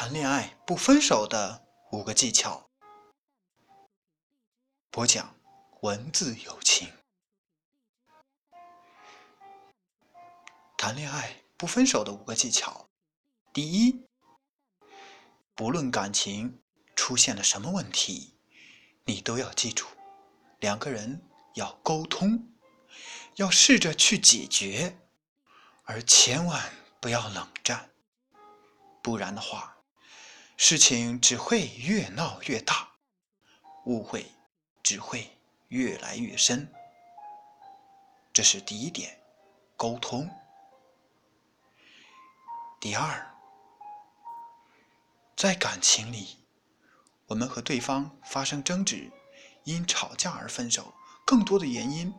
谈恋爱不分手的五个技巧。播讲文字友情。谈恋爱不分手的五个技巧：第一，不论感情出现了什么问题，你都要记住，两个人要沟通，要试着去解决，而千万不要冷战，不然的话，事情只会越闹越大，误会只会越来越深。这是第一点，沟通。第二，在感情里，我们和对方发生争执，因吵架而分手，更多的原因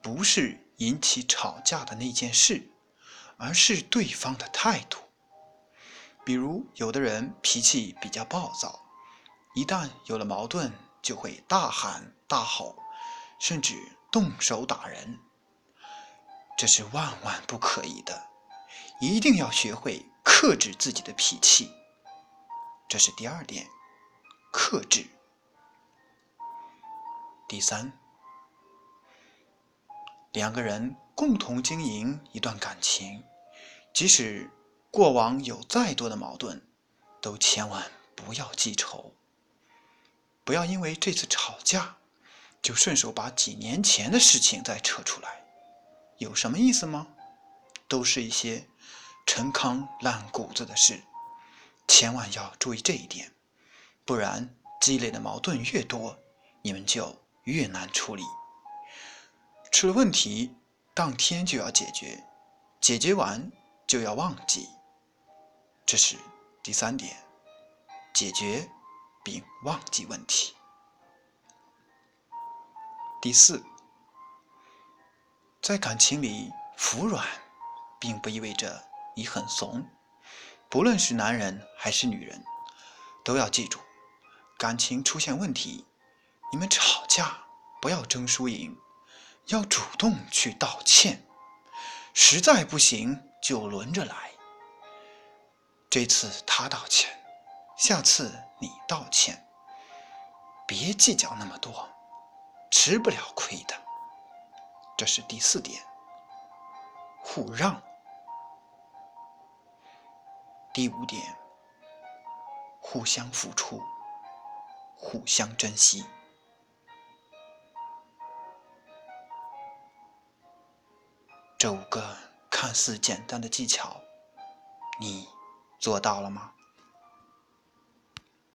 不是引起吵架的那件事，而是对方的态度。比如，有的人脾气比较暴躁，一旦有了矛盾，就会大喊大吼，甚至动手打人，这是万万不可以的。一定要学会克制自己的脾气，这是第二点，克制。第三，两个人共同经营一段感情，即使过往有再多的矛盾，都千万不要记仇。不要因为这次吵架，就顺手把几年前的事情再扯出来，有什么意思吗？都是一些。陈糠烂谷子的事，千万要注意这一点，不然积累的矛盾越多，你们就越难处理。出了问题，当天就要解决，解决完就要忘记。这是第三点，解决并忘记问题。第四，在感情里服软，并不意味着。你很怂，不论是男人还是女人，都要记住，感情出现问题，你们吵架不要争输赢，要主动去道歉，实在不行就轮着来。这次他道歉，下次你道歉，别计较那么多，吃不了亏的。这是第四点，互让。第五点，互相付出，互相珍惜。这五个看似简单的技巧，你做到了吗？